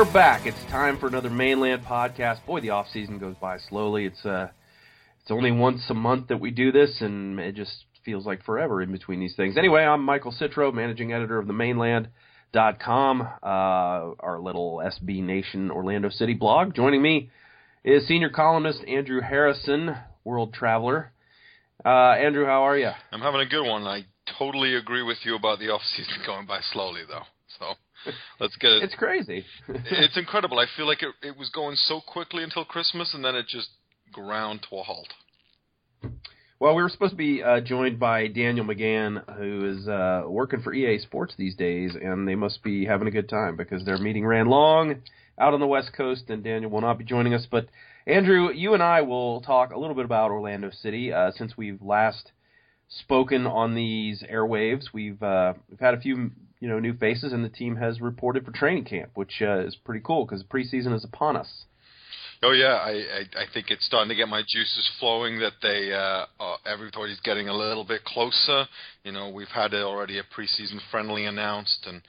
we're back. It's time for another Mane Land podcast. Boy, the off season goes by slowly. It's uh, it's only once a month that we do this, and it just feels like forever in between these things. Anyway, I'm Michael Citro, managing editor of the Mainland ManeLand.com, uh, our little SB Nation Orlando City blog. Joining me is senior columnist Andrew Harrison, world traveler. Uh, Andrew, how are you? I'm having a good one. I totally agree with you about the off season going by slowly, though. So let's get it. It's crazy. it's incredible. I feel like it, it was going so quickly until Christmas, and then it just ground to a halt. Well, we were supposed to be uh, joined by Daniel McGann, who is uh, working for EA Sports these days, and they must be having a good time because their meeting ran long out on the West Coast, and Daniel will not be joining us. But Andrew, you and I will talk a little bit about Orlando City uh, since we've last spoken on these airwaves. We've uh, we've had a few you know new faces, and the team has reported for training camp, which uh, is pretty cool because preseason is upon us. Oh yeah, I, I I think it's starting to get my juices flowing. That they uh, uh, everybody's getting a little bit closer. You know, we've had already a preseason friendly announced, and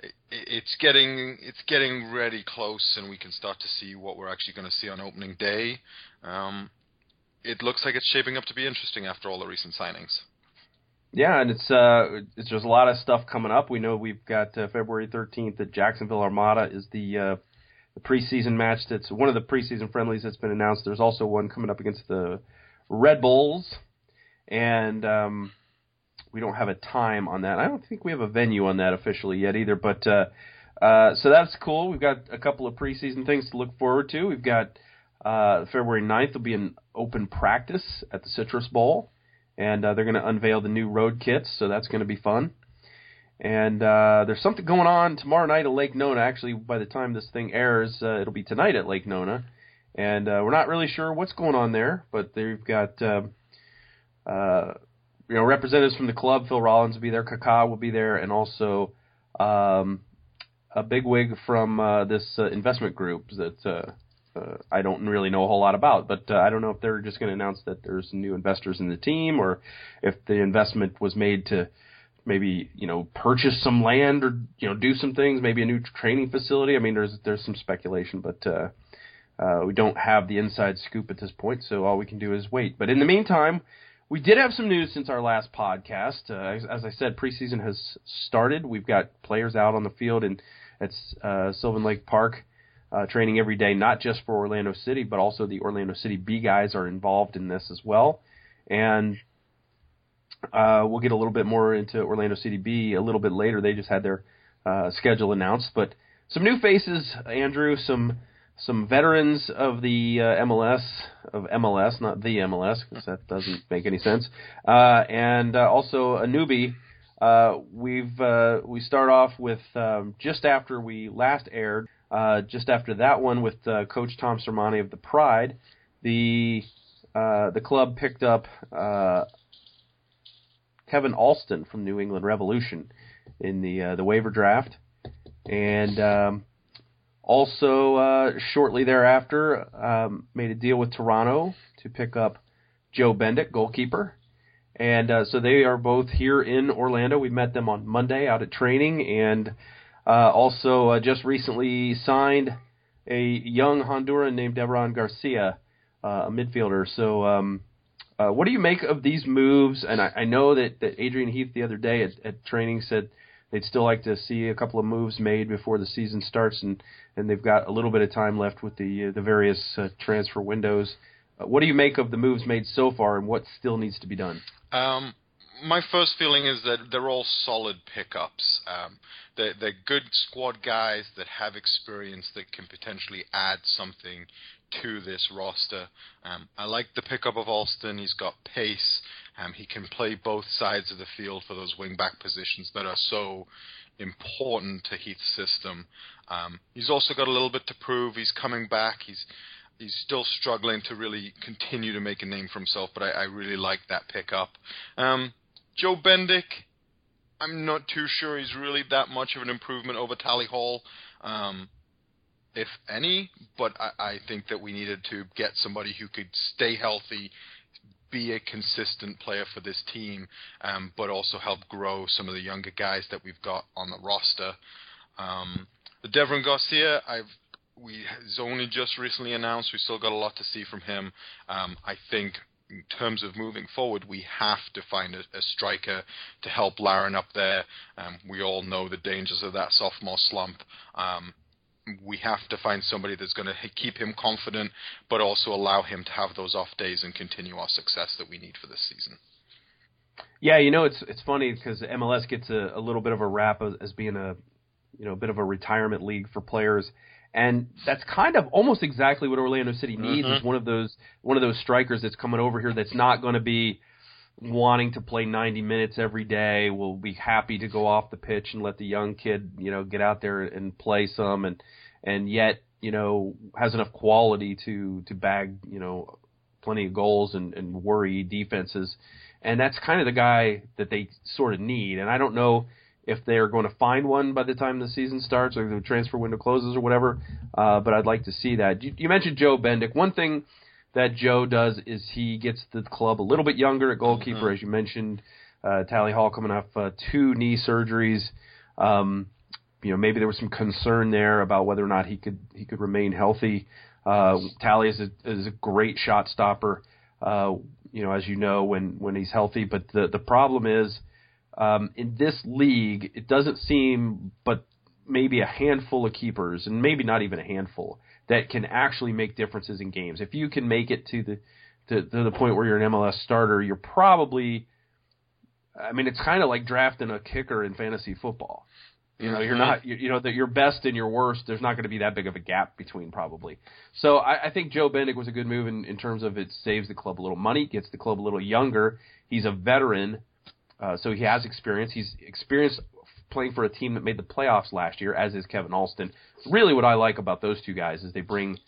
it, it's getting it's getting really close, and we can start to see what we're actually going to see on opening day. Um, it looks like it's shaping up to be interesting after all the recent signings. Yeah, and it's uh, it's there's a lot of stuff coming up. We know we've got uh, February 13th at Jacksonville Armada is the uh, the preseason match. That's one of the preseason friendlies that's been announced. There's also one coming up against the Red Bulls, and um, we don't have a time on that. I don't think we have a venue on that officially yet either. But uh, uh, so that's cool. We've got a couple of preseason things to look forward to. We've got uh, February 9th will be an open practice at the Citrus Bowl and uh, they're going to unveil the new road kits, so that's going to be fun. And uh, there's something going on tomorrow night at Lake Nona. Actually, by the time this thing airs, uh, it'll be tonight at Lake Nona, and uh, we're not really sure what's going on there. But they've got uh, uh, you know representatives from the club. Phil Rawlins will be there. Kaká will be there, and also um, a bigwig from uh, this uh, investment group that uh, uh, I don't really know a whole lot about. But uh, I don't know if they're just going to announce that there's new investors in the team, or if the investment was made to maybe you know purchase some land or you know do some things, maybe a new training facility. I mean, there's there's some speculation, but uh, uh, we don't have the inside scoop at this point, so all we can do is wait. But in the meantime. We did have some news since our last podcast. Uh, as, as I said, preseason has started. We've got players out on the field and at uh, Sylvan Lake Park uh, training every day, not just for Orlando City, but also the Orlando City B guys are involved in this as well. And uh, we'll get a little bit more into Orlando City B a little bit later. They just had their uh, schedule announced, but some new faces, Andrew, some some veterans of the uh, MLS of MLS, not the MLS, because that doesn't make any sense, uh, and uh, also a newbie. Uh, we've uh, we start off with um, just after we last aired. Uh, just after that one with uh, Coach Tom Sermanni of the Pride, the uh, the club picked up uh, Kevin Alston from New England Revolution in the uh, the waiver draft, and um, also uh, shortly thereafter um, made a deal with Toronto to pick up Joe Bendik, goalkeeper. And so they are both here in Orlando. We met them on Monday out at training, and also, uh, just recently signed a young Honduran named Devron Garcia, uh, a midfielder. So, um, uh, what do you make of these moves? And I, I know that, that Adrian Heath the other day at, at training said they'd still like to see a couple of moves made before the season starts, and, and they've got a little bit of time left with the uh, the various uh, transfer windows. Uh, what do you make of the moves made so far, and what still needs to be done? Um, my first feeling is that they're all solid pickups. Um, they're, they're good squad guys that have experience that can potentially add something to this roster. Um, I like the pickup of Alston. He's got pace. Um, he can play both sides of the field for those wing back positions that are so important to Heath's system. Um, he's also got a little bit to prove. He's coming back. He's he's still struggling to really continue to make a name for himself, but I, I really like that pickup. Um, Joe Bendik, I'm not too sure he's really that much of an improvement over Tally Hall, um, if any. But I, I think that we needed to get somebody who could stay healthy, be a consistent player for this team, um, but also help grow some of the younger guys that we've got on the roster. Um, Devron Garcia, I've we he's only just recently announced. We still got a lot to see from him. Um, I think in terms of moving forward, we have to find a, a striker to help Larin up there. Um, we all know the dangers of that sophomore slump. Um, we have to find somebody that's going to keep him confident, but also allow him to have those off days and continue our success that we need for this season. Yeah, you know it's it's funny because MLS gets a, a little bit of a rap as, as being a you know a bit of a retirement league for players, and that's kind of almost exactly what Orlando City needs mm-hmm. is one of those one of those strikers that's coming over here that's not going to be wanting to play 90 minutes every day. Will be happy to go off the pitch and let the young kid you know get out there and play some, and and yet you know has enough quality to to bag you know plenty of goals and, and worry defenses. And that's kind of the guy that they sort of need. And I don't know if they're going to find one by the time the season starts or the transfer window closes or whatever. Uh, but I'd like to see that. You, you mentioned Joe Bendik. One thing that Joe does is he gets the club a little bit younger at goalkeeper, mm-hmm. as you mentioned. Uh, Tally Hall coming off uh, two knee surgeries. Um, you know, maybe there was some concern there about whether or not he could he could remain healthy. Uh, Tally is a, is a great shot stopper. Uh, you know, as you know, when when he's healthy. But the the problem is um, in this league, it doesn't seem, but maybe a handful of keepers, and maybe not even a handful, that can actually make differences in games. If you can make it to the to, to the point where you're an MLS starter, you're probably I mean, it's kind of like drafting a kicker in fantasy football. You know, you're not, you, you know, that your best and your worst, there's not going to be that big of a gap between probably. So I, I think Joe Bendik was a good move in, in terms of it saves the club a little money, gets the club a little younger. He's a veteran, uh, so he has experience. He's experienced playing for a team that made the playoffs last year, as is Kevin Alston. Really, what I like about those two guys is they bring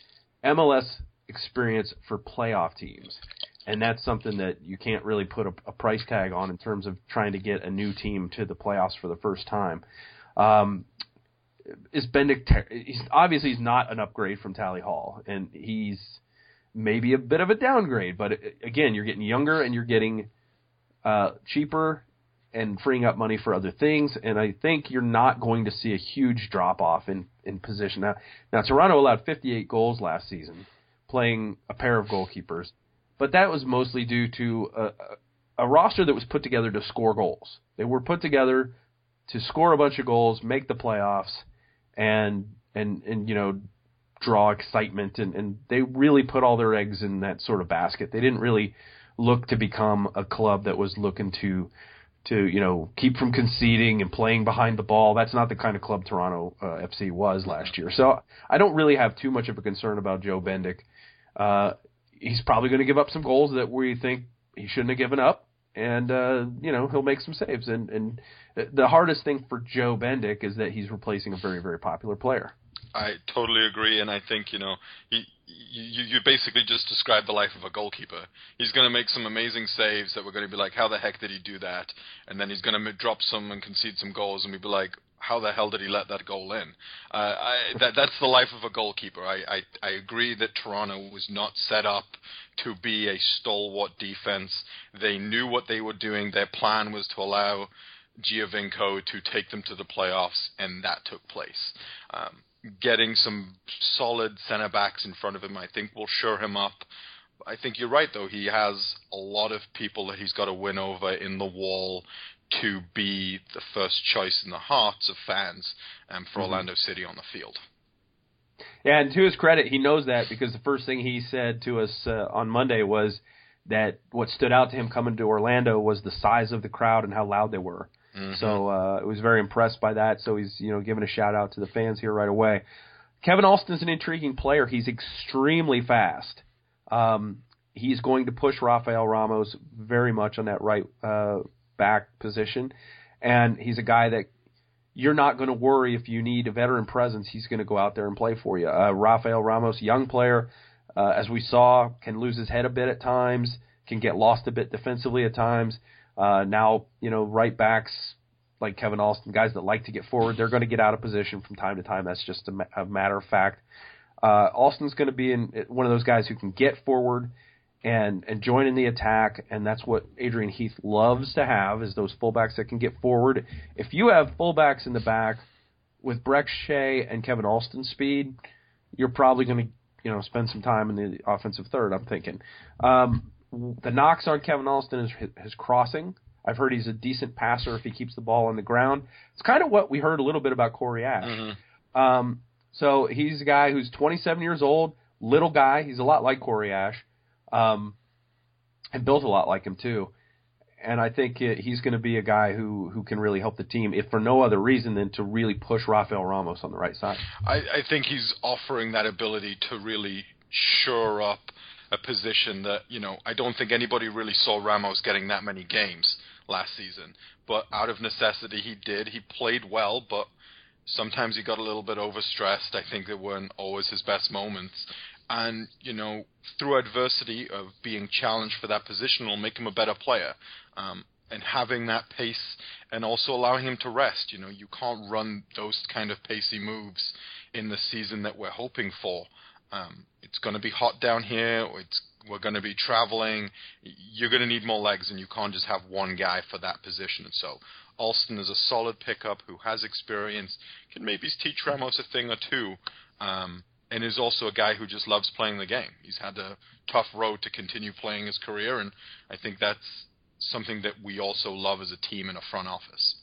MLS experience for playoff teams. And that's something that you can't really put a, a price tag on in terms of trying to get a new team to the playoffs for the first time. Um, is Bendik? He's obviously he's not an upgrade from Tally Hall, and he's maybe a bit of a downgrade. But again, you're getting younger and you're getting uh, cheaper and freeing up money for other things. And I think you're not going to see a huge drop off in in position. Now, now Toronto allowed 58 goals last season, playing a pair of goalkeepers, but that was mostly due to a, a roster that was put together to score goals. They were put together to score a bunch of goals, make the playoffs, and and and you know draw excitement and and they really put all their eggs in that sort of basket. They didn't really look to become a club that was looking to to you know keep from conceding and playing behind the ball. That's not the kind of club Toronto uh, FC was last year. So I don't really have too much of a concern about Joe Bendik. Uh, he's probably going to give up some goals that we think he shouldn't have given up, and uh, you know he'll make some saves. And and the hardest thing for Joe Bendik is that he's replacing a very very popular player. I totally agree, and I think you know he, you you basically just described the life of a goalkeeper. He's going to make some amazing saves that we're going to be like, how the heck did he do that? And then he's going to drop some and concede some goals, and we'd be like, how the hell did he let that goal in? Uh, I, that that's the life of a goalkeeper. I, I I agree that Toronto was not set up to be a stalwart defense. They knew what they were doing. Their plan was to allow Giovinco to take them to the playoffs, and that took place. Um, getting some solid centre backs in front of him, I think, will shore him up. I think you're right, though. He has a lot of people that he's got to win over in the wall to be the first choice in the hearts of fans um, for mm-hmm. Orlando City on the field. Yeah, and to his credit, he knows that because the first thing he said to us uh, on Monday was that what stood out to him coming to Orlando was the size of the crowd and how loud they were. Mm-hmm. So uh, was very impressed by that. So he's you know giving a shout out to the fans here right away. Kevin Alston's an intriguing player. He's extremely fast. Um, he's going to push Rafael Ramos very much on that right uh, back position, and he's a guy that you're not going to worry if you need a veteran presence. He's going to go out there and play for you. Uh, Rafael Ramos, young player, uh, as we saw, can lose his head a bit at times, can get lost a bit defensively at times. Uh, now, you know, right backs like Kevin Alston, guys that like to get forward, they're going to get out of position from time to time. That's just a, ma- a matter of fact. Uh, Alston's going to be in one of those guys who can get forward and and join in the attack, and that's what Adrian Heath loves to have is those fullbacks that can get forward. If you have fullbacks in the back with Brek Shea and Kevin Alston's speed, you're probably going to you know spend some time in the offensive third. I'm thinking. Um, the knocks on Kevin Alston is his crossing. I've heard he's a decent passer if he keeps the ball on the ground. It's kind of what we heard a little bit about Corey Ashe. Mm-hmm. Um, so he's a guy who's 27 years old, little guy. He's a lot like Corey Ashe, um, and built a lot like him too. And I think he's going to be a guy who who can really help the team, if for no other reason than to really push Rafael Ramos on the right side. I, I think he's offering that ability to really shore up a position that you know I don't think anybody really saw Ramos getting that many games last season, but out of necessity he did. He played well, but sometimes he got a little bit overstressed. I think they weren't always his best moments. And, you know, through adversity of being challenged for that position will make him a better player. Um, and having that pace and also allowing him to rest. You know, you can't run those kind of pacey moves in the season that we're hoping for. Um, it's going to be hot down here. It's we're going to be traveling. You're going to need more legs, and you can't just have one guy for that position. So Alston is a solid pickup who has experience, can maybe teach Ramos a thing or two, um, and is also a guy who just loves playing the game. He's had a tough road to continue playing his career, and I think that's something that we also love as a team in a front office.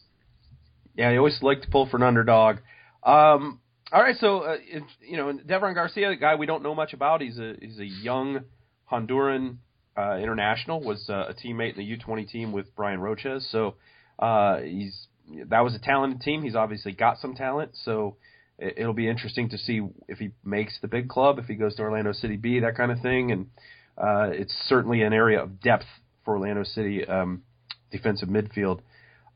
Yeah, I always like to pull for an underdog. Um, all right, so uh, you know Devron Garcia, the guy we don't know much about. He's a he's a young Honduran uh, international. Was uh, a teammate in the U20 team with Bryan Róchez. So uh, he's that was a talented team. He's obviously got some talent. So it, it'll be interesting to see if he makes the big club, if he goes to Orlando City B, that kind of thing. And uh, it's certainly an area of depth for Orlando City um, defensive midfield.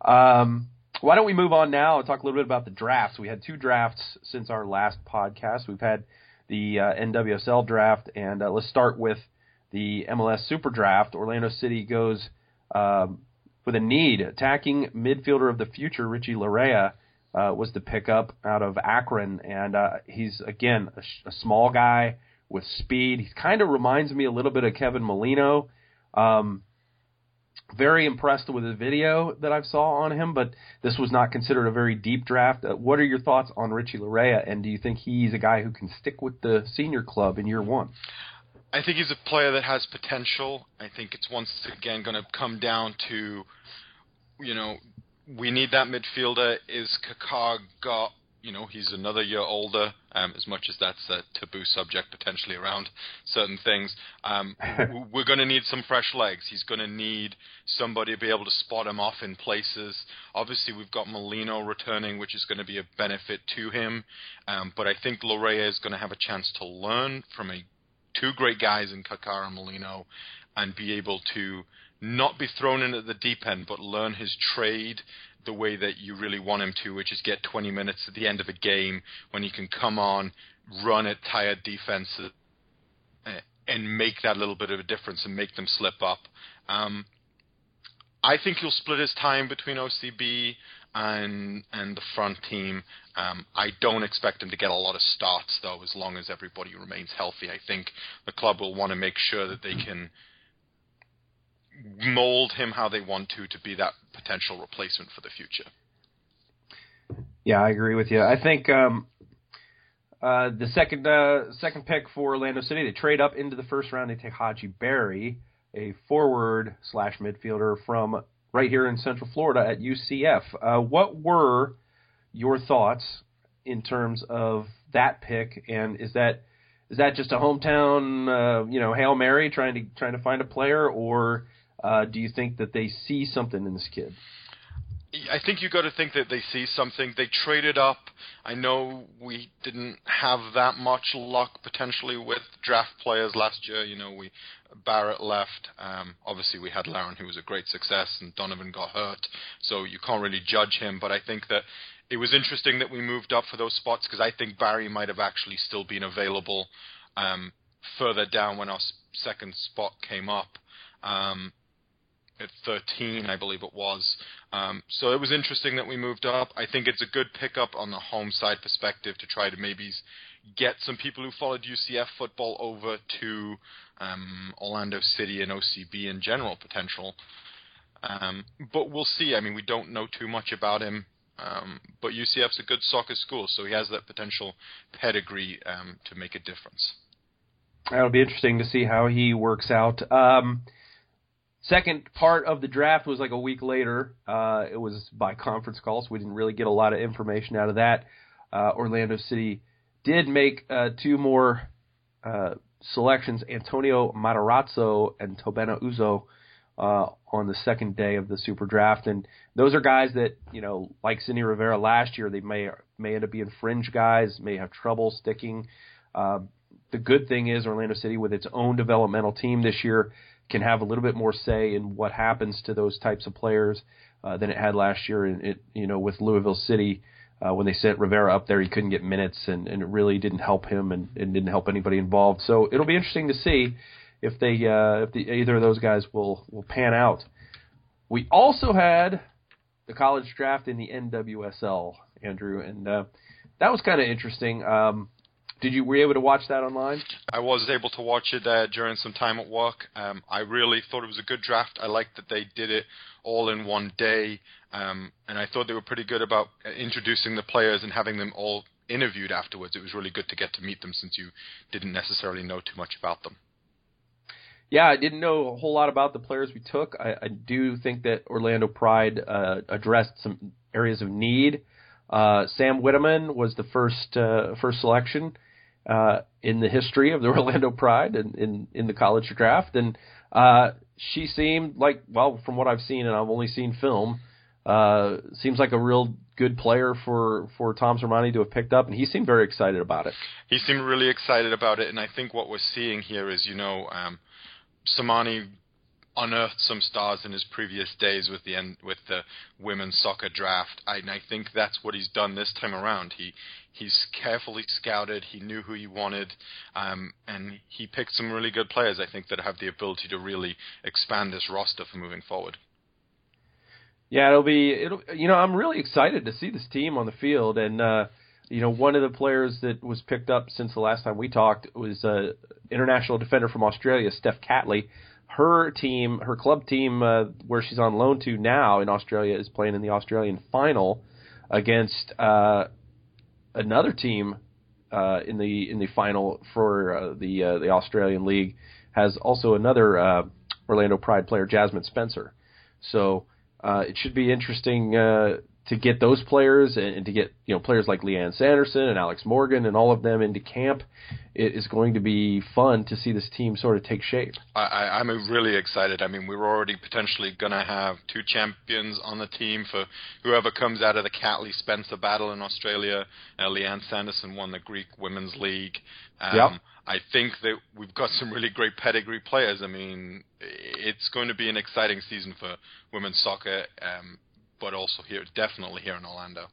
Um, why don't we move on now and talk a little bit about the drafts? We had two drafts since our last podcast. We've had the uh, NWSL draft, and uh, let's start with the MLS Super Draft. Orlando City goes um, with a need. Attacking midfielder of the future, Richie Laryea, uh, was the pickup out of Akron, and uh, he's again a, a small guy with speed. He kind of reminds me a little bit of Kevin Molino. Um, very impressed with the video that I saw on him, but this was not considered a very deep draft. Uh, what are your thoughts on Richie Laryea, and do you think he's a guy who can stick with the senior club in year one? I think he's a player that has potential. I think it's once again going to come down to, you know, we need that midfielder. Is Kaká you know he's another year older. Um, as much as that's a taboo subject potentially around certain things, um, we're going to need some fresh legs. He's going to need somebody to be able to spot him off in places. Obviously, we've got Molino returning, which is going to be a benefit to him. Um, but I think Laryea is going to have a chance to learn from a two great guys in Kaká and Molino, and be able to not be thrown in at the deep end, but learn his trade the way that you really want him to, which is get 20 minutes at the end of a game when he can come on, run at tired defenses, eh, and make that little bit of a difference and make them slip up. Um, I think he'll split his time between OCB and and the front team. Um, I don't expect him to get a lot of starts though, as long as everybody remains healthy. I think the club will want to make sure that they can mold him how they want to to be that potential replacement for the future. Yeah, I agree with you. I think um, uh, the second uh, second pick for Orlando City, they trade up into the first round. They take Hadji Barry, a forward slash midfielder from right here in Central Florida at UCF. Uh, what were your thoughts in terms of that pick, and is that is that just a hometown, uh, you know, hail mary trying to trying to find a player, or uh, do you think that they see something in this kid? I think you got to think that they see something. They traded up. I know we didn't have that much luck potentially with draft players last year. You know, we Barrett left. Um, obviously, we had Larin, who was a great success, and Donovan got hurt, so you can't really judge him. But I think that it was interesting that we moved up for those spots because I think Barry might have actually still been available um, further down when our second spot came up. Um, at 13, I believe it was. Um, so it was interesting that we moved up. I think it's a good pickup on the home side perspective to try to maybe get some people who followed UCF football over to um, Orlando City and OCB in general potential. Um, but we'll see. I mean, we don't know too much about him. Um, but UCF's a good soccer school, so he has that potential pedigree um, to make a difference. That'll be interesting to see how he works out. Um, second part of the draft was like a week later. Uh, it was by conference call, so we didn't really get a lot of information out of that. Uh, Orlando City did make uh, two more uh, selections: Antonio Matarazzo and Tobenna Uzo uh, on the second day of the Super Draft, and those are guys that you know, like Sidney Rivera last year, they may may end up being fringe guys, may have trouble sticking. Uh, the good thing is Orlando City, with its own developmental team this year, can have a little bit more say in what happens to those types of players uh, than it had last year. And it, you know, with Louisville City, uh, when they sent Rivera up there, he couldn't get minutes, and, and it really didn't help him and, and didn't help anybody involved. So it'll be interesting to see if they uh, if the, either of those guys will will pan out. We also had the college draft in the NWSL, Andrew, and uh, that was kind of interesting. Um, did you were you able to watch that online? I was able to watch it uh, during some time at work. Um, I really thought it was a good draft. I liked that they did it all in one day, um, and I thought they were pretty good about uh, introducing the players and having them all interviewed afterwards. It was really good to get to meet them since you didn't necessarily know too much about them. Yeah, I didn't know a whole lot about the players we took. I, I do think that Orlando Pride uh, addressed some areas of need. Uh, Sam Witteman was the first uh, first selection uh, in the history of the Orlando Pride and in, in the college draft, and uh, she seemed like well, from what I've seen, and I've only seen film, uh, seems like a real good player for for Tom Sermanni to have picked up, and he seemed very excited about it. He seemed really excited about it, and I think what we're seeing here is, you know, um, Sermanni unearthed some stars in his previous days with the with the women's soccer draft. I, and I think that's what he's done this time around. He he's carefully scouted. He knew who he wanted, um, and he picked some really good players. I think that have the ability to really expand this roster for moving forward. Yeah, it'll be it'll. You know, I'm really excited to see this team on the field, and uh, you know, one of the players that was picked up since the last time we talked was uh, international defender from Australia, Steph Catley her team, her club team, uh, where she's on loan to now in Australia, is playing in the Australian final against uh, another team uh, in the in the final for uh, the uh, the Australian League. Has also another uh, Orlando Pride player, Jasmyne Spencer. So uh, it should be interesting uh, to get those players and, and to get you know players like Lianne Sanderson and Alex Morgan and all of them into camp, it is going to be fun to see this team sort of take shape. I, I'm really excited. I mean, we're already potentially going to have two champions on the team for whoever comes out of the Catley Spencer battle in Australia. Uh, Lianne Sanderson won the Greek Women's League. Um, yep. I think that we've got some really great pedigree players. I mean, it's going to be an exciting season for women's soccer. Um, but also here, definitely here in Orlando.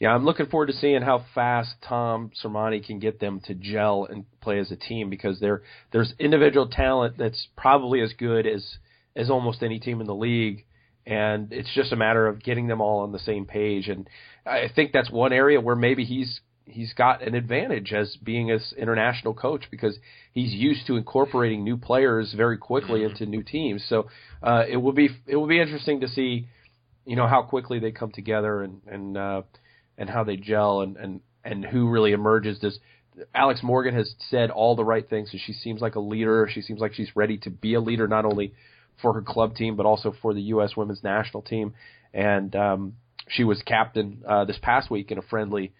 Yeah, I'm looking forward to seeing how fast Tom Sermanni can get them to gel and play as a team because there there's individual talent that's probably as good as as almost any team in the league, and it's just a matter of getting them all on the same page. And I think that's one area where maybe he's he's got an advantage as being an international coach because he's used to incorporating new players very quickly mm-hmm. into new teams. So uh, it will be it will be interesting to see you know how quickly they come together and and uh, and how they gel and and and who really emerges. Does Alex Morgan has said all the right things, and she seems like a leader. She seems like she's ready to be a leader, not only for her club team but also for the U.S. Women's National Team. And um, she was captain uh, this past week in a friendly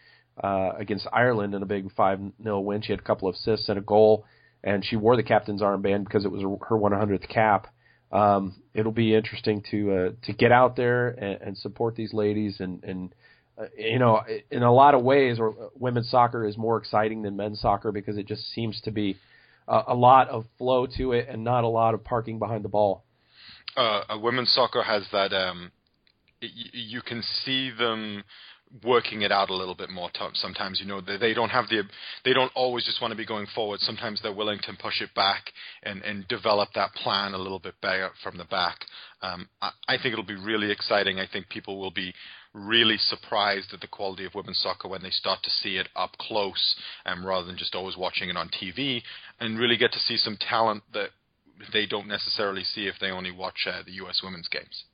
uh, against Ireland in a big five 0 win. She had a couple of assists and a goal, and she wore the captain's armband because it was her 100th cap um, it'll be interesting to uh, to get out there and, and support these ladies and and uh, you know in a lot of ways or uh, women's soccer is more exciting than men's soccer because it just seems to be uh, a lot of flow to it and not a lot of parking behind the ball. Uh, women's soccer has that um, you can see them working it out a little bit more. T- sometimes, you know, they, they don't have the, they don't always just want to be going forward. Sometimes they're willing to push it back and, and develop that plan a little bit better from the back. Um, I, I think it'll be really exciting. I think people will be really surprised at the quality of women's soccer when they start to see it up close, um, rather than just always watching it on TV, and really get to see some talent that they don't necessarily see if they only watch uh, the U.S. women's games.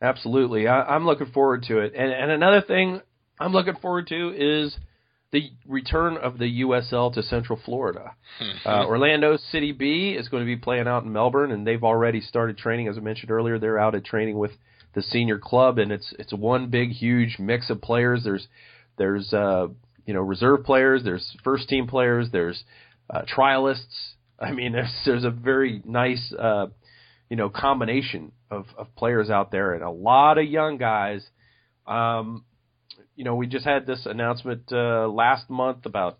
Absolutely, I, I'm looking forward to it. And and another thing I'm looking forward to is the return of the USL to Central Florida. Uh, Orlando City B is going to be playing out in Melbourne, and they've already started training. As I mentioned earlier, they're out at training with the senior club, and it's it's one big, huge mix of players. There's there's uh, you know reserve players, there's first team players, there's uh, trialists. I mean, there's there's a very nice uh, you know combination of, of players out there, and a lot of young guys. Um, you know, we just had this announcement uh, last month about.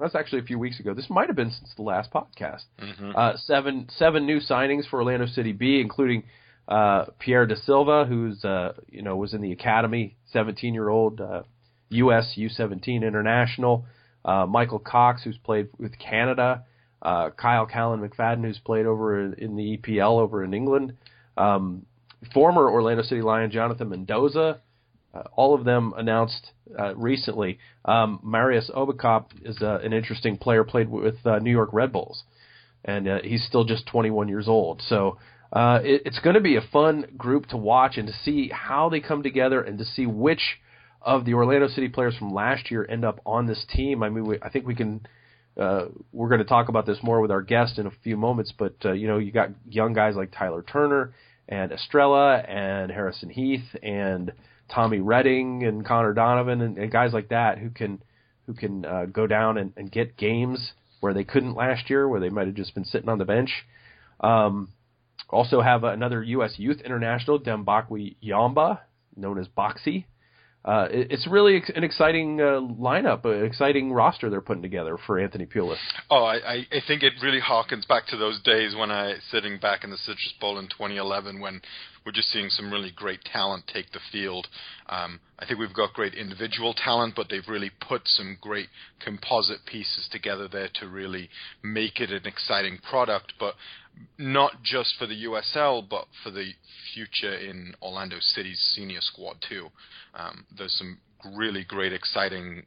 That's actually a few weeks ago. This might have been since the last podcast. Mm-hmm. Uh, seven seven new signings for Orlando City B, including uh, Pierre Da Silva, who's uh, you know was in the academy, 17 year old uh, U.S. U17 international. Uh, Michael Cox, who's played with Canada. Uh, Kyle Callan McFadden, who's played over in, the EPL over in England. Um, former Orlando City Lion Jonathan Mendoza. Uh, all of them announced uh, recently. Um, Marius Obekop is uh, an interesting player, played with uh, New York Red Bulls, and uh, he's still just 21 years old. So uh, it, it's going to be a fun group to watch and to see how they come together and to see which of the Orlando City players from last year end up on this team. I mean, we, I think we can. Uh, we're going to talk about this more with our guest in a few moments, but uh, you know, you got young guys like Tyler Turner and Estrella and Harrison Heath and Tommy Redding and Connor Donovan and, and guys like that who can who can uh, go down and, and get games where they couldn't last year, where they might have just been sitting on the bench. Um, also have another U.S. Youth International, Dembakwe Yamba, known as Boxy. Uh, it, it's really an exciting uh, lineup, an exciting roster they're putting together for Anthony Pulis. Oh, I, I, I think it really harkens back to those days when I sitting back in the Citrus Bowl in 2011 when we're just seeing some really great talent take the field. Um, I think we've got great individual talent, but they've really put some great composite pieces together there to really make it an exciting product. But not just for the USL, but for the future in Orlando City's senior squad too. Um, there's some really great, exciting,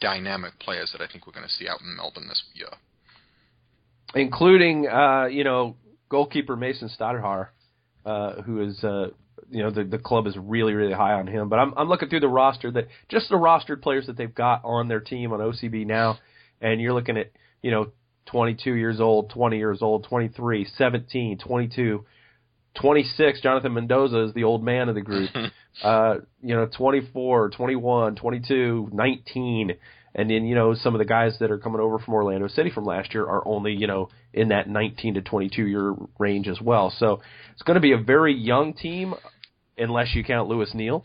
dynamic players that I think we're going to see out in Melbourne this year, including uh, you know goalkeeper Mason Stajduhar, uh, who is uh, you know the the club is really really high on him. But I'm I'm looking through the roster that just the rostered players that they've got on their team on OCB now, and you're looking at you know 22 years old, 20 years old, 23, 17, 22, 26. Jonathan Mendoza is the old man of the group. uh, you know, 24, 21, 22, 19. And then, you know, some of the guys that are coming over from Orlando City from last year are only, you know, in that 19 to 22 year range as well. So it's going to be a very young team, unless you count Lewis Neal,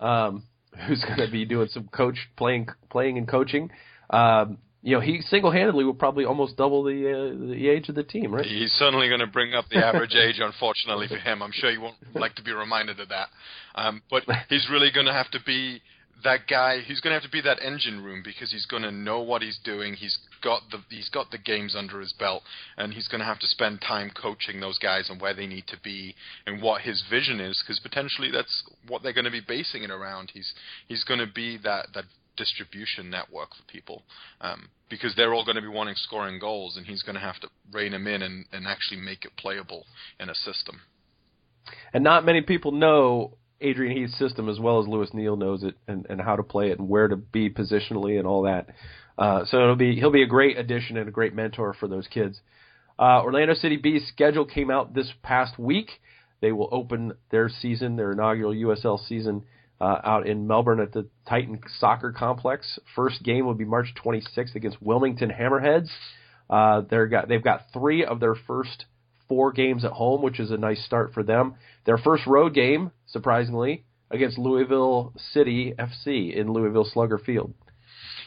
um, who's going to be doing some coach playing, playing and coaching. Um, you know, he single-handedly will probably almost double the uh, the age of the team, right? He's certainly going to bring up the average age, unfortunately for him. I'm sure he won't like to be reminded of that. Um, but he's really going to have to be that guy. He's going to have to be that engine room because he's going to know what he's doing. He's got the he's got the games under his belt, and he's going to have to spend time coaching those guys on where they need to be and what his vision is, because potentially that's what they're going to be basing it around. He's he's going to be that that distribution network for people um, because they're all going to be wanting scoring goals, and he's going to have to rein them in and, and actually make it playable in a system. And not many people know Adrian Heath's system as well as Lewis Neal knows it, and, and how to play it, and where to be positionally, and all that. Uh, so it'll be he'll be a great addition and a great mentor for those kids. Uh, Orlando City B's schedule came out this past week. They will open their season, their inaugural USL season, uh, out in Melbourne at the Titan Soccer Complex. First game will be March 26th against Wilmington Hammerheads. Uh, they're got, they've got three of their first four games at home, which is a nice start for them. Their first road game, surprisingly, against Louisville City FC in Louisville Slugger Field.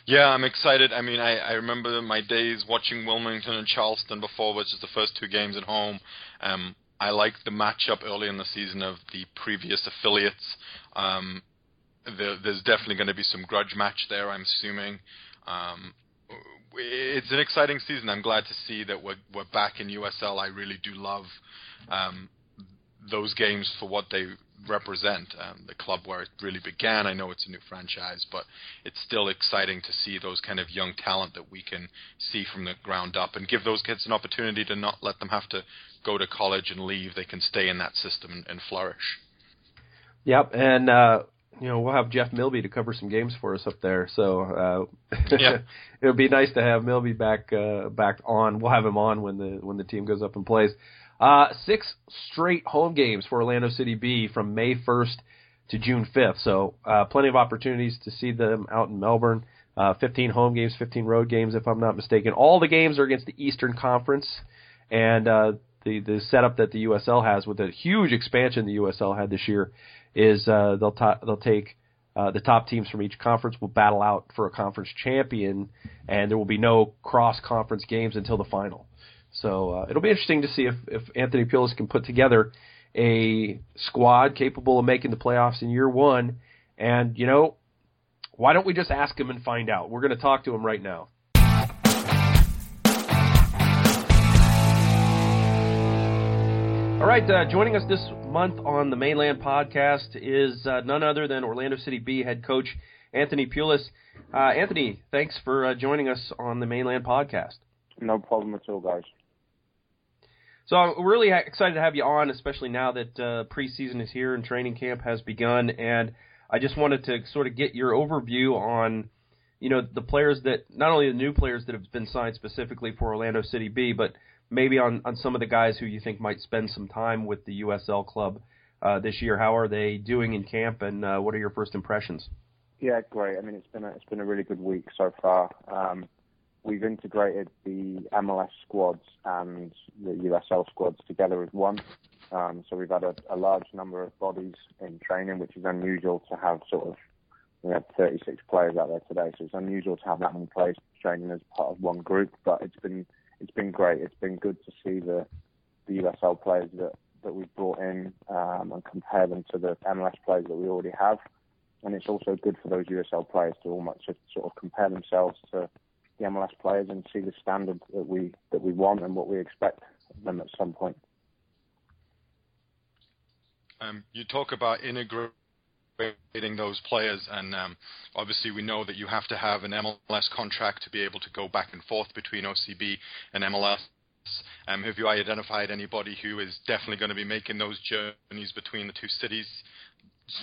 Yeah, I'm excited. I mean, I, I remember my days watching Wilmington and Charleston before, which is the first two games at home. Um, I liked the matchup early in the season of the previous affiliates. Um, there, there's definitely going to be some grudge match there, I'm assuming. Um, it's an exciting season. I'm glad to see that we're we're back in USL. I really do love um, those games for what they represent. Um, the club where it really began. I know it's a new franchise, but it's still exciting to see those kind of young talent that we can see from the ground up and give those kids an opportunity to not let them have to go to college and leave. They can stay in that system and, and flourish. Yep, and uh, you know we'll have Jeff Milby to cover some games for us up there. So uh, yeah. it'll be nice to have Milby back uh, back on. We'll have him on when the when the team goes up and plays. Uh, six straight home games for Orlando City B from May 1st to June 5th. So uh, plenty of opportunities to see them out in Melbourne. Uh, 15 home games, 15 road games, if I'm not mistaken. All the games are against the Eastern Conference, and uh, the the setup that the USL has with the huge expansion the USL had this year is uh, they'll ta- they'll take uh, the top teams from each conference will battle out for a conference champion, and there will be no cross conference games until the final. So uh, it'll be interesting to see if, if Anthony Pulis can put together a squad capable of making the playoffs in year one. And, you know, why don't we just ask him and find out? We're going to talk to him right now. All right, uh, joining us this month on the Mane Land podcast is uh, none other than Orlando City B head coach Anthony Pulis. Uh, Anthony, thanks for uh, joining us on the Mane Land podcast. No problem at all, guys. So I'm really excited to have you on, especially now that uh, preseason is here and training camp has begun. And I just wanted to sort of get your overview on, you know, the players that not only the new players that have been signed specifically for Orlando City B, but maybe on on some of the guys who you think might spend some time with the USL club uh, this year. How are they doing in camp, and uh, what are your first impressions? Yeah, great. I mean, it's been a, it's been a really good week so far. Um, we've integrated the MLS squads and the USL squads together as one. Um, so we've had a, a, large number of bodies in training, which is unusual to have sort of. We had 36 players out there today, so it's unusual to have that many players training as part of one group. But it's been it's been great. It's been good to see the the USL players that that we've brought in um, and compare them to the MLS players that we already have. And it's also good for those USL players to almost sort of compare themselves to the MLS players and see the standard that we that we want and what we expect of them at some point. Um, you talk about integrating those players, and um, obviously we know that you have to have an MLS contract to be able to go back and forth between OCB and MLS. Um, have you identified anybody who is definitely going to be making those journeys between the two cities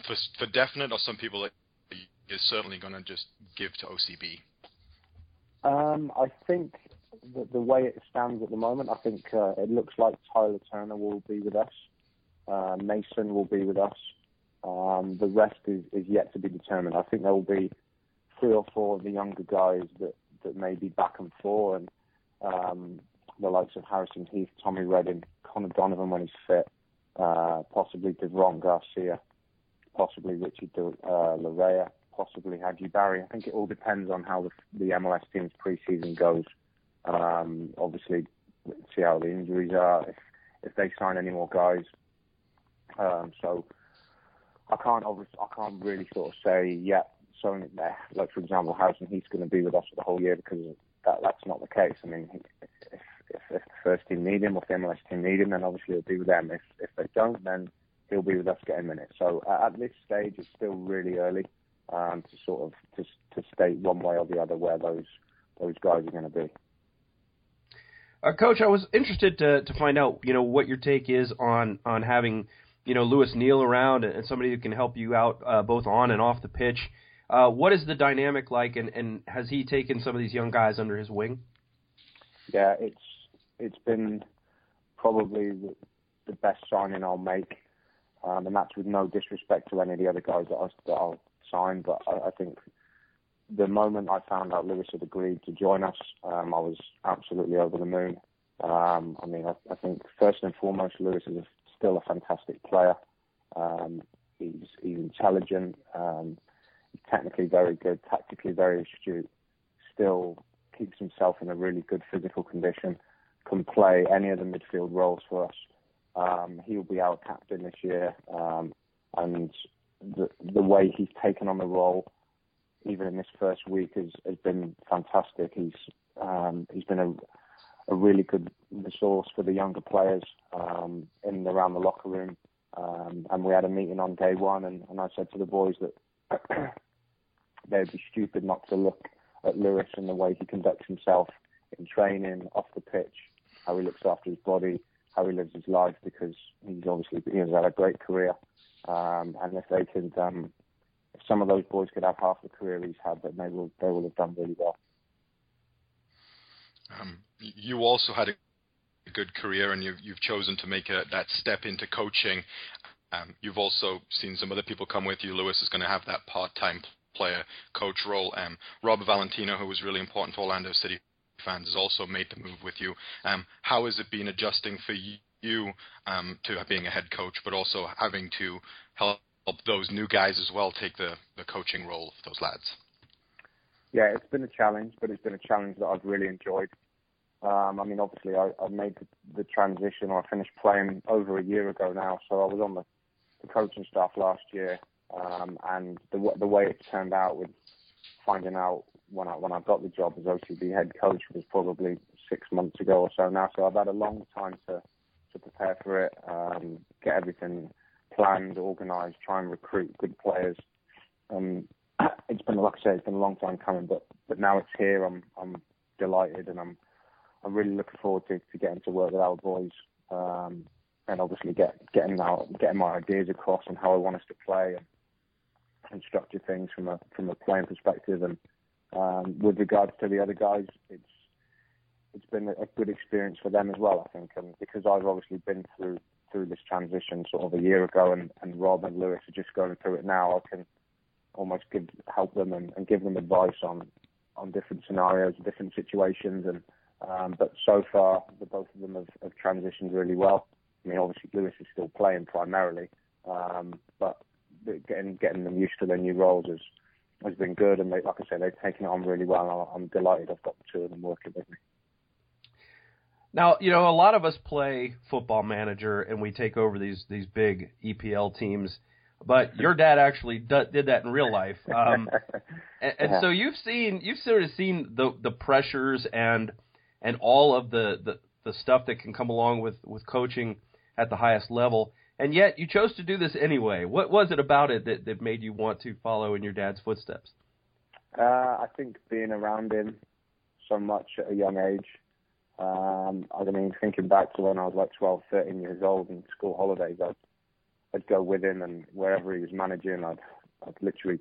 for, for definite, or some people that is certainly going to just give to OCB? Um, I think that the way it stands at the moment, I think uh, it looks like Tyler Turner will be with us. Uh, Mason will be with us. Um, the rest is, is yet to be determined. I think there will be three or four of the younger guys that, that may be back and forth, and um, the likes of Harrison Heath, Tommy Redding, Connor Donovan when he's fit, uh, possibly Devron Garcia, possibly Richard De, uh, Laryea, possibly Hadji Barry. I think it all depends on how the, the MLS team's preseason goes. Um, obviously, see how the injuries are, if, if they sign any more guys. Um, so I can't obviously, I can't really sort of say yeah. So like for example, Harrison Heath's going to be with us for the whole year because that that's not the case. I mean, if, if, if the first team need him or if the MLS team need him, then obviously he'll be with them. If if they don't, then he'll be with us getting minutes. So uh, at this stage, it's still really early um, to sort of to, to state one way or the other where those those guys are going to be. Uh, Coach, I was interested to to find out, you know, what your take is on on having, you know, Lewis Neal around and somebody who can help you out uh, both on and off the pitch. Uh, what is the dynamic like, and, and has he taken some of these young guys under his wing? Yeah, it's it's been probably the, the best signing I'll make, um, and that's with no disrespect to any of the other guys that, I, that I'll sign, but I, I think the moment I found out Lewis had agreed to join us, um, I was absolutely over the moon. Um, I mean, I, I think first and foremost, Lewis is a, still a fantastic player. Um, he's, he's intelligent, um, he's technically very good, tactically very astute. Still keeps himself in a really good physical condition. Can play any of the midfield roles for us. Um, he'll be our captain this year, um, and the, the way he's taken on the role, even in this first week, has, has been fantastic. He's um, he's been a, a really good resource for the younger players um, in and around the locker room. Um, and we had a meeting on day one, and, and I said to the boys that they'd be stupid not to look at Lewis and the way he conducts himself in training, off the pitch, how he looks after his body, how he lives his life because he's obviously he has had a great career. Um, and if they could, um, if some of those boys could have half the career he's had, then they will they will have done really well. Um, you also had a good career, and you've you've chosen to make a, that step into coaching. Um, you've also seen some other people come with you. Lewis is going to have that part-time player coach role. Um, Rob Valentino, who was really important to Orlando City fans, has also made the move with you. Um, how has it been adjusting for you um, to being a head coach, but also having to help those new guys as well take the, the coaching role of those lads? Yeah, it's been a challenge, but it's been a challenge that I've really enjoyed. Um, I mean, obviously, I, I made the, the transition, or I finished playing over a year ago now, so I was on the, the coaching staff last year, um, and the the way it turned out with finding out when I when I got the job as OCB head coach was probably six months ago or so now. So I've had a long time to to prepare for it, um, get everything planned, organised, try and recruit good players. Um, it's been like I say, it's been a long time coming, but but now it's here. I'm I'm delighted, and I'm I'm really looking forward to, to getting to work with our boys, um, and obviously get getting out getting my ideas across and how I want us to play and, and structure things from a from a playing perspective. And um, with regards to the other guys, it's it's been a good experience for them as well, I think, and because I've obviously been through through this transition sort of a year ago, and, and Rob and Lewis are just going through it now. I can almost give help them and, and give them advice on on different scenarios, different situations, and um, but so far, the both of them have, have transitioned really well. I mean, obviously Lewis is still playing primarily, um, but getting getting them used to their new roles has has been good. And they, like I said, they've taken it on really well. I'm delighted I've got the two of them working with me. Now, you know, a lot of us play football manager and we take over these these big EPL teams, but your dad actually d- did that in real life. Um, and, and yeah. so you've seen you've sort of seen the the pressures and and all of the, the, the stuff that can come along with, with coaching at the highest level. And yet you chose to do this anyway. What was it about it that, that made you want to follow in your dad's footsteps? Uh, I think being around him so much at a young age. Um, I mean, thinking back to when I was like 12, 13 years old in school holidays, I'd, I'd go with him and wherever he was managing, I'd, I'd literally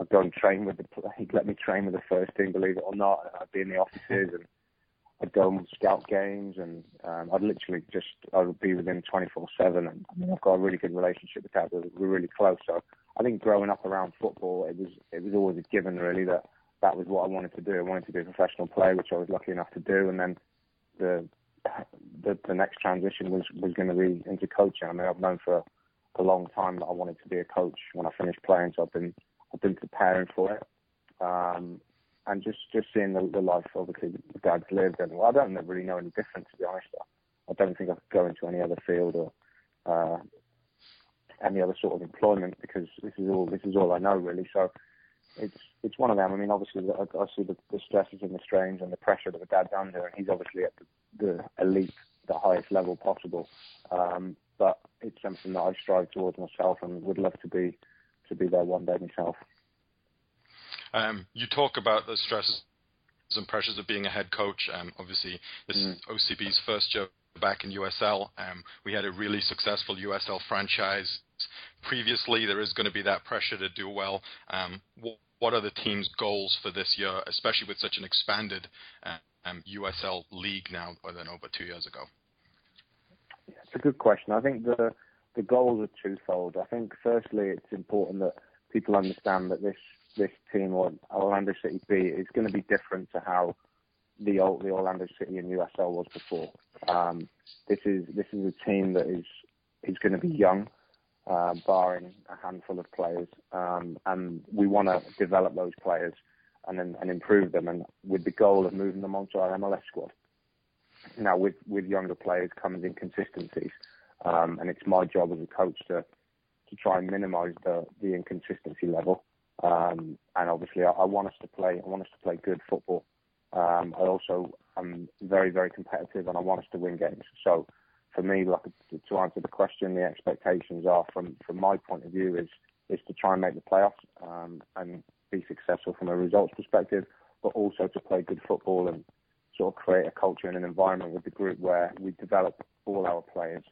I'd go and train with the. He'd let me train with the first team, believe it or not. I'd be in the offices and I'd go and scout games, and um, I'd literally just I would be with him 24/7. And I mean, I've got a really good relationship with Dad. We're, we're really close. So I think growing up around football, it was it was always a given really that that was what I wanted to do. I wanted to be a professional player, which I was lucky enough to do. And then the the, the next transition was was going to be into coaching. I mean, I've known for a long time that I wanted to be a coach when I finished playing, so I've been I've been preparing for it. Um, and just just seeing the, the life obviously the dad's lived and well, I don't really know any different to be honest. I don't think I could go into any other field or uh, any other sort of employment because this is all this is all I know really. So it's it's one of them. I mean, obviously I, I see the, the stresses and the strains and the pressure that the dad's under, and he's obviously at the, the elite, the highest level possible. Um, but it's something that I strive towards myself and would love to be to be there one day myself. Um, you talk about the stresses and pressures of being a head coach. Um, obviously, this mm. is OCB's first job back in USL. Um, we had a really successful USL franchise previously. There is going to be that pressure to do well. Um, what, what, are the team's goals for this year, especially with such an expanded uh, um, USL league now than over two years ago? It's a good question. I think the the goals are twofold. I think firstly, it's important that people understand that this this team or Orlando City B is going to be different to how the old, the Orlando City and USL was before. Um, this is this is a team that is is going to be young, uh, barring a handful of players, um, and we want to develop those players and then and improve them, and with the goal of moving them onto our MLS squad. Now, with with younger players comes inconsistencies, um, and it's my job as a coach to to try and minimise the the inconsistency level um, and obviously, I, I, want us to play. I want us to play good football. Um, I also am very, very competitive, and I want us to win games. So, for me, like to answer the question, the expectations are from from my point of view is is to try and make the playoffs um, and be successful from a results perspective, but also to play good football and sort of create a culture and an environment with the group where we develop all our players.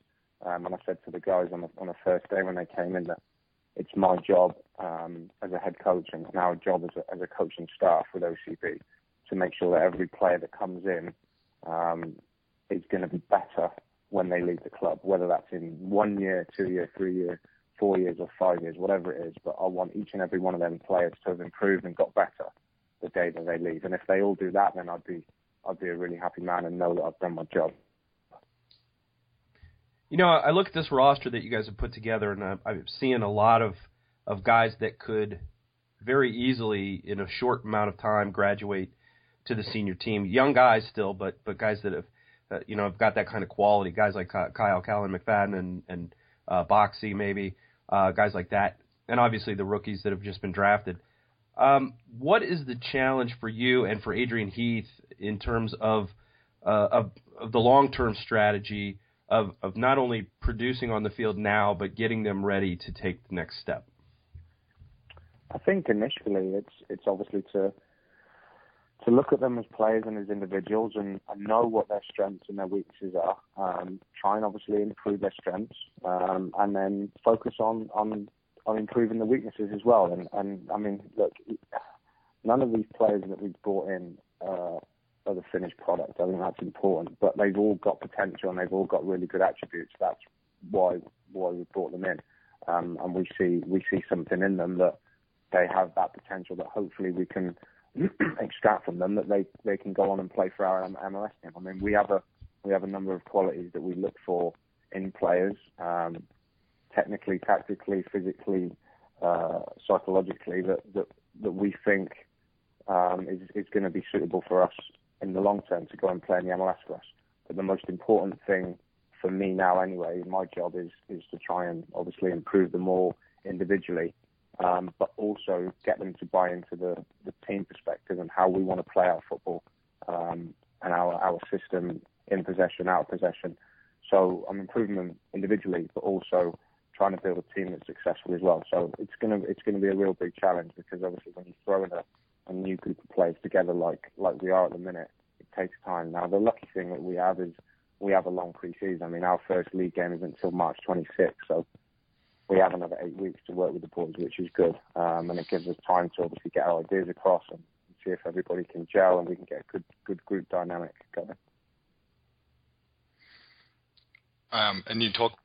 Um, and I said to the guys on the on the first day when they came in that it's my job um, as a head coach and our job as a, as a coaching staff with OCB to make sure that every player that comes in um, is going to be better when they leave the club, whether that's in one year, two year, three year, four years, or five years, whatever it is. But I want each and every one of them players to have improved and got better the day that they leave. And if they all do that, then I'd be I'd be a really happy man and know that I've done my job. You know, I look at this roster that you guys have put together, and I'm, I'm seeing a lot of of guys that could very easily, in a short amount of time, graduate to the senior team. Young guys still, but but guys that have uh, you know have got that kind of quality. Guys like Kyle Callan McFadden and and uh, Boxy maybe uh, guys like that, and obviously the rookies that have just been drafted. Um, what is the challenge for you and for Adrian Heath in terms of uh, of, of the long term strategy of of not only producing on the field now, but getting them ready to take the next step? I think initially it's it's obviously to to look at them as players and as individuals and, and know what their strengths and their weaknesses are. Um, try and obviously improve their strengths, um, and then focus on on on improving the weaknesses as well. And and I mean, look, none of these players that we've brought in uh, are the finished product. I think that's important, but they've all got potential and they've all got really good attributes. That's why why we brought them in, um, and we see we see something in them that they have that potential that hopefully we can extract from them that they they can go on and play for our MLS team. I mean, we have a we have a number of qualities that we look for in players, um, technically, tactically, physically, uh, psychologically, that that that we think um, is is going to be suitable for us in the long term to go and play in the MLS for us. But the most important thing for me now, anyway, my job is is to try and obviously improve them all individually um, but also get them to buy into the, the team perspective and how we want to play our football um, and our, our system in possession, out of possession. So I'm improving them individually, but also trying to build a team that's successful as well. So it's gonna it's gonna be a real big challenge because obviously when you throw in a, a new group of players together like like we are at the minute, it takes time. Now the lucky thing that we have is we have a long pre-season. I mean our first league game is until March 26th, so we have another eight weeks to work with the boys, which is good. Um, and it gives us time to obviously get our ideas across and see if everybody can gel and we can get a good good group dynamic going. Um, and you talk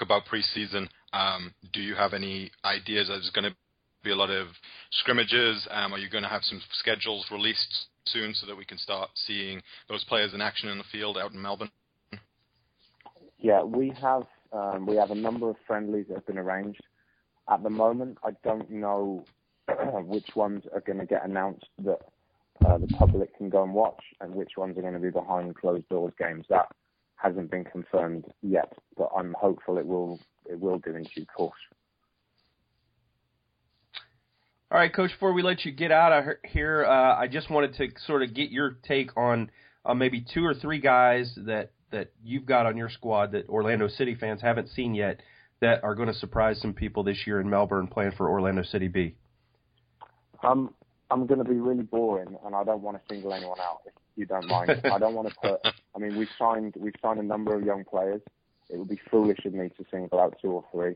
about preseason. Um, do you have any ideas? There's going to be a lot of scrimmages. Um, are you going to have some schedules released soon so that we can start seeing those players in action in the field out in Melbourne? Yeah, we have um, we have a number of friendlies that have been arranged. At the moment, I don't know which ones are going to get announced that uh, the public can go and watch, and which ones are going to be behind closed doors games. That hasn't been confirmed yet, but I'm hopeful it will it will do in due course. All right, Coach. Before we let you get out of here, uh, I just wanted to sort of get your take on uh, maybe two or three guys that that you've got on your squad that Orlando City fans haven't seen yet that are going to surprise some people this year in Melbourne playing for Orlando City B? Um, I'm going to be really boring, and I don't want to single anyone out. If you don't mind, I don't want to put. I mean, we've signed we've signed a number of young players. It would be foolish of me to single out two or three,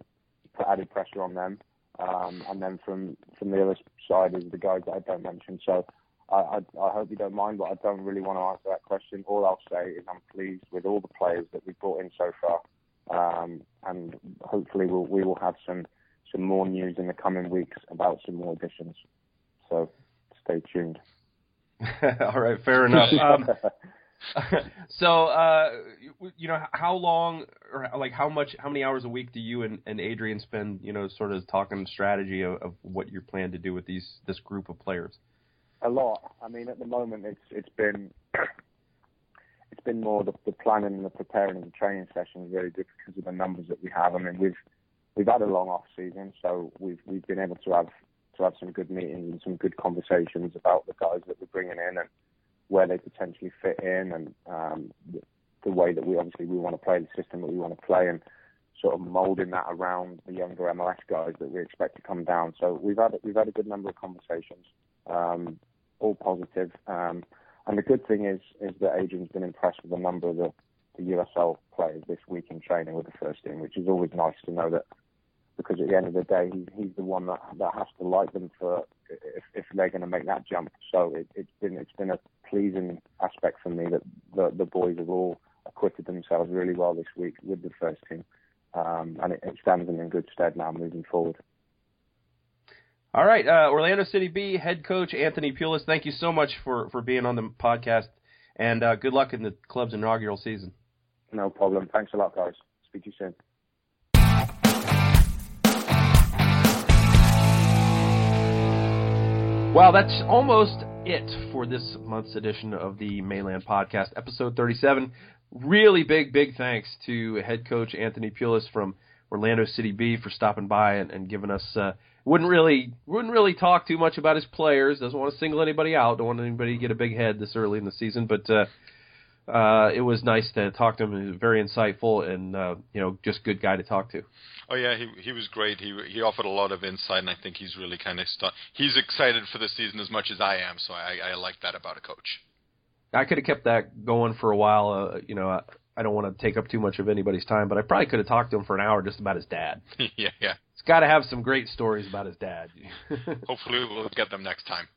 put added pressure on them. Um, and then from from the other side is the guys that I don't mention. So I, I, I hope you don't mind, but I don't really want to answer that question. All I'll say is I'm pleased with all the players that we've brought in so far, um, and hopefully we'll, we will have some some more news in the coming weeks about some more additions. So stay tuned. all right, fair enough. Um, so, uh, you know, how long or like how much, how many hours a week do you and, and Adrian spend, you know, sort of talking strategy of, of what you're planning to do with these this group of players? a lot. I mean, at the moment, it's it's been it's been more the, the planning and the preparing and the training sessions really good because of the numbers that we have. I mean, we've we've had a long off season, so we've we've been able to have to have some good meetings and some good conversations about the guys that we're bringing in and where they potentially fit in and um, the, the way that we obviously we want to play the system that we want to play and sort of molding that around the younger MLS guys that we expect to come down. So we've had we've had a good number of conversations. Um, all positive. Um, And the good thing is is that Adrian's been impressed with a number of the, the USL players this week in training with the first team, which is always nice to know that because at the end of the day, he, he's the one that that has to like them for if, if they're going to make that jump. So it, it's been it's been a pleasing aspect for me that the, the boys have all acquitted themselves really well this week with the first team, um, and it, it stands them in good stead now moving forward. All right, uh, Orlando City B head coach Anthony Pulis, thank you so much for, for being on the podcast, and uh, good luck in the club's inaugural season. No problem. Thanks a lot, guys. Speak to you soon. Well, that's almost it for this month's edition of the Mane Land Podcast, episode 37. Really big, big thanks to head coach Anthony Pulis from Orlando City B for stopping by and, and giving us. Uh, wouldn't really wouldn't really talk too much about his players. Doesn't want to single anybody out. Don't want anybody to get a big head this early in the season. But uh, uh, it was nice to talk to him. He was very insightful and uh, you know just good guy to talk to. Oh yeah, he he was great. He he offered a lot of insight, and I think he's really kind of st- he's excited for the season as much as I am. So I I like that about a coach. I could have kept that going for a while. Uh, you know, I, I don't want to take up too much of anybody's time, but I probably could have talked to him for an hour just about his dad. yeah, yeah. He's got to have some great stories about his dad. Hopefully, we'll get them next time.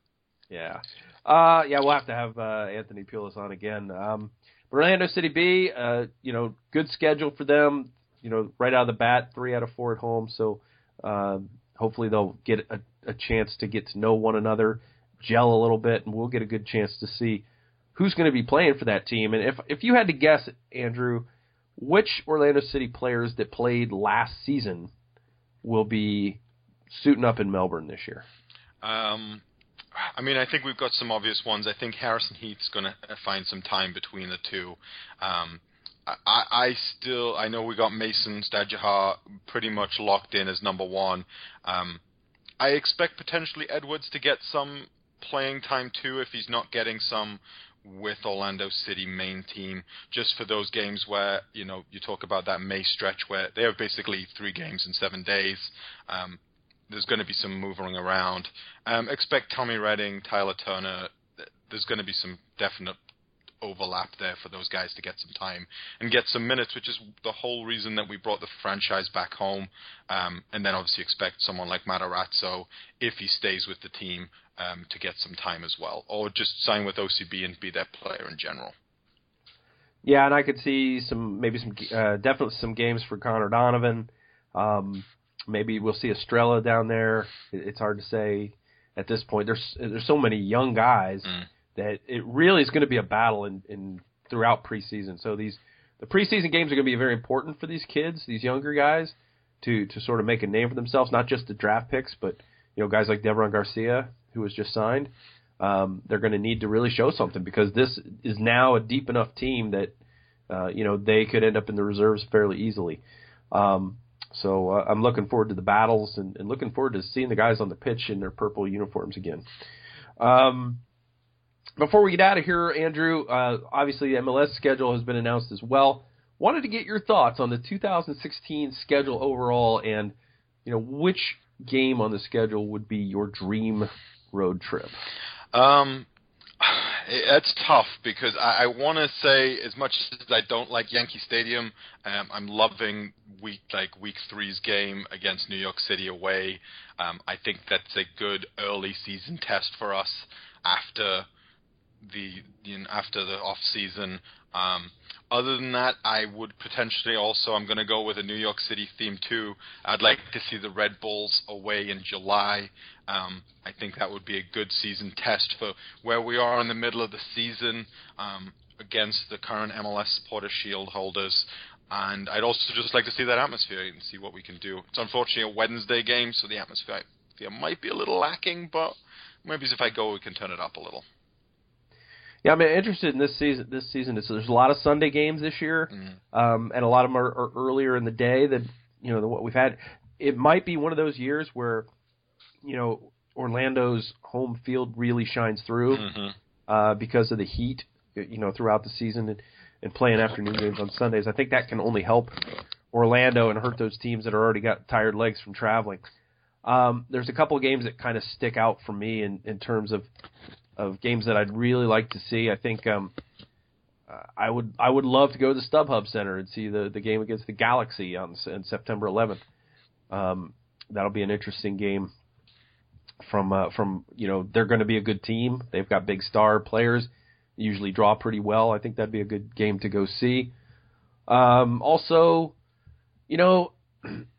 Yeah. Uh, yeah, we'll have to have uh, Anthony Pulis on again. Um, Orlando City B, uh, you know, good schedule for them you know, right out of the bat, three out of four at home. So um, hopefully they'll get a, a chance to get to know one another, gel a little bit, and we'll get a good chance to see who's going to be playing for that team. And if if you had to guess, Andrew, which Orlando City players that played last season will be suiting up in Melbourne this year? Um, I mean, I think we've got some obvious ones. I think Harrison Heath's going to find some time between the two. Um, I, I still I know we got Mason Stajduhar pretty much locked in as number one. Um, I expect potentially Edwards to get some playing time too if he's not getting some with Orlando City main team just for those games where you know you talk about that May stretch where they have basically three games in seven days. Um, there's going to be some moving around. Um, expect Tommy Redding, Tyler Turner. There's going to be some definite overlap there for those guys to get some time and get some minutes, which is the whole reason that we brought the franchise back home. Um, and then obviously expect someone like Matarazzo, if he stays with the team, um, to get some time as well, or just sign with OCB and be their player in general. Yeah, and I could see some maybe some uh, definitely some games for Connor Donovan. Um, maybe we'll see Estrella down there. It's hard to say at this point. There's there's so many young guys. Mm that it really is going to be a battle in, in throughout preseason. So these the preseason games are going to be very important for these kids, these younger guys, to to sort of make a name for themselves, not just the draft picks, but you know guys like Devron Garcia who was just signed. Um, they're going to need to really show something because this is now a deep enough team that uh, you know they could end up in the reserves fairly easily. Um, so uh, I'm looking forward to the battles and, and looking forward to seeing the guys on the pitch in their purple uniforms again. Um, before we get out of here, Andrew, uh, obviously the MLS schedule has been announced as well. Wanted to get your thoughts on the 2016 schedule overall, and you know which game on the schedule would be your dream road trip. Um, it's tough because I, I want to say as much as I don't like Yankee Stadium, um, I'm loving week like week three's game against New York City away. Um, I think that's a good early season test for us after the you know, after the off season. Um, other than that, I would potentially also I'm going to go with a New York City theme too. I'd like to see the Red Bulls away in July. Um, I think that would be a good season test for where we are in the middle of the season um, against the current MLS Supporter Shield holders. And I'd also just like to see that atmosphere and see what we can do. It's unfortunately a Wednesday game, so the atmosphere might be a little lacking, but maybe if I go, we can turn it up a little. Yeah, I'm interested in this season. This season, so there's a lot of Sunday games this year, mm-hmm. um, and a lot of them are, are earlier in the day than you know than what we've had. It might be one of those years where, you know, Orlando's home field really shines through mm-hmm. uh, because of the heat, you know, throughout the season and, and playing afternoon games on Sundays. I think that can only help Orlando and hurt those teams that are already got tired legs from traveling. Um, there's a couple of games that kind of stick out for me in, in terms of of games that I'd really like to see. I think um, uh, I would I would love to go to the StubHub Center and see the the game against the Galaxy on, on September 11th. Um, that'll be an interesting game. From uh, from you know they're going to be a good team. They've got big star players. Usually draw pretty well. I think that'd be a good game to go see. Um, also, you know,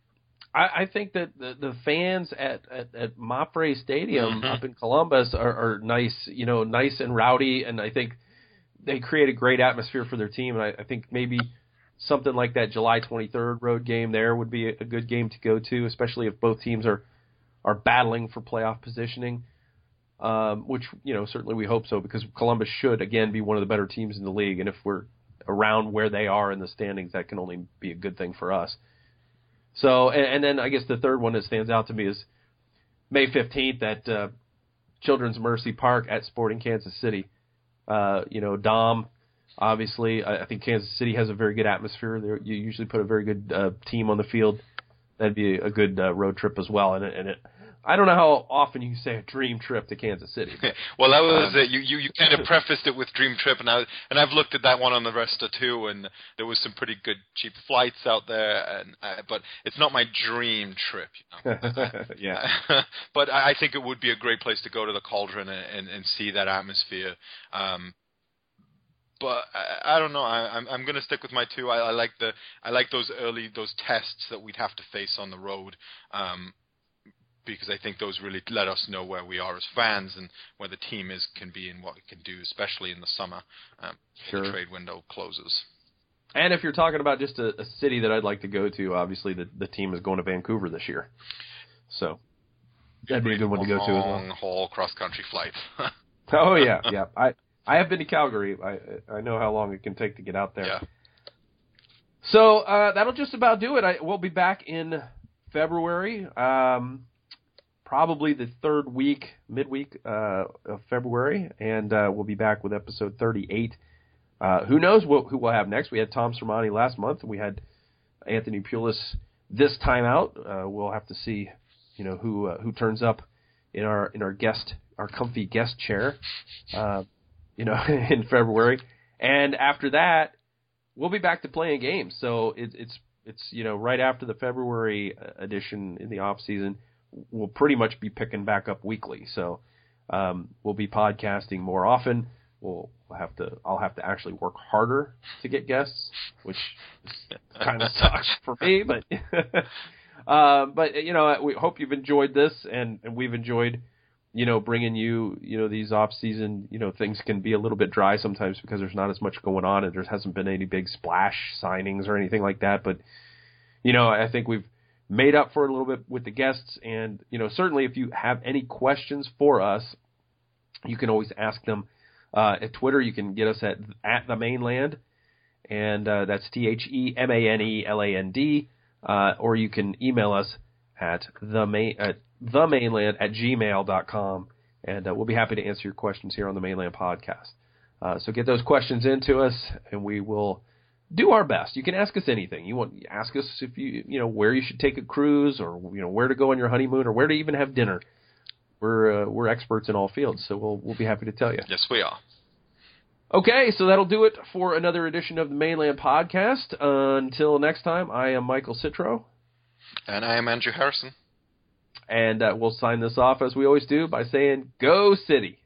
I, I think that the, the fans at at, at Mapfre Stadium Mhm. up in Columbus are, are nice, you know, nice and rowdy, and I think they create a great atmosphere for their team. And I, I think maybe something like that July 23rd road game there would be a, a good game to go to, especially if both teams are are battling for playoff positioning. Um, which you know certainly we hope so because Columbus should again be one of the better teams in the league, and if we're around where they are in the standings, that can only be a good thing for us. So, and, and then I guess the third one that stands out to me is May 15th at uh, Children's Mercy Park at Sporting Kansas City. Uh, you know, Dom, obviously, I, I think Kansas City has a very good atmosphere. There, you usually put a very good uh, team on the field. That'd be a good uh, road trip as well. And, and it, I don't know how often you say a dream trip to Kansas City. well, that was Um, it. You, you you kind of prefaced it with Dream Trip, and I and I've looked at that one on the Resta too, and there was some pretty good cheap flights out there, and uh, but it's not my dream trip. You know? yeah. but I I think it would be a great place to go to the Cauldron and, and, and see that atmosphere. Um, but I, I don't know. I, I'm I'm going to stick with my two. I, I like the I like those early those tests that we'd have to face on the road. Um, because I think those really let us know where we are as fans and where the team is can be and what it can do, especially in the summer. Um, when The trade window closes. And if you're talking about just a, a city that I'd like to go to, obviously the the team is going to Vancouver this year, so that'd be a good one to go to as well. Long haul cross country flight. Oh yeah, yeah. I I have been to Calgary. I I know how long it can take to get out there. yeah. So uh, that'll just about do it. I, we'll be back in February, um, probably the third week, midweek uh, of February, and uh, we'll be back with episode 38. Uh, who knows what, who we'll have next? We had Tom Sermanni last month. We had Anthony Pulis this time out. Uh, we'll have to see, you know, who uh, who turns up in our in our guest our comfy guest chair, uh, you know, in February. And after that, we'll be back to playing games. So it, it's it's you know right after the February edition in the off season, we'll pretty much be picking back up weekly. So um, we'll be podcasting more often. We'll have to. I'll have to actually work harder to get guests, which kind of sucks for me. But uh, but you know we hope you've enjoyed this, and, and we've enjoyed you know, bringing you, you know, these off season, you know, things can be a little bit dry sometimes because there's not as much going on and there hasn't been any big splash signings or anything like that. But, you know, I think we've made up for a little bit with the guests. And, you know, certainly if you have any questions for us, you can always ask them uh, at Twitter. You can get us at, at the Mane Land. And uh, that's T H E M A N E L A N D. Uh, or you can email us at the main at the Mane Land at gmail.com and uh, we'll be happy to answer your questions here on the Mane Land podcast uh, so get those questions into us and we will do our best you can ask us anything you want ask us if you you know where you should take a cruise or you know where to go on your honeymoon or where to even have dinner we're uh, we're experts in all fields so we'll we'll be happy to tell you Yes, we are. okay so that'll do it for another edition of the Mane Land podcast until next time i am michael citro And I am Andrew Harrison. And uh, we'll sign this off as we always do by saying, Go City!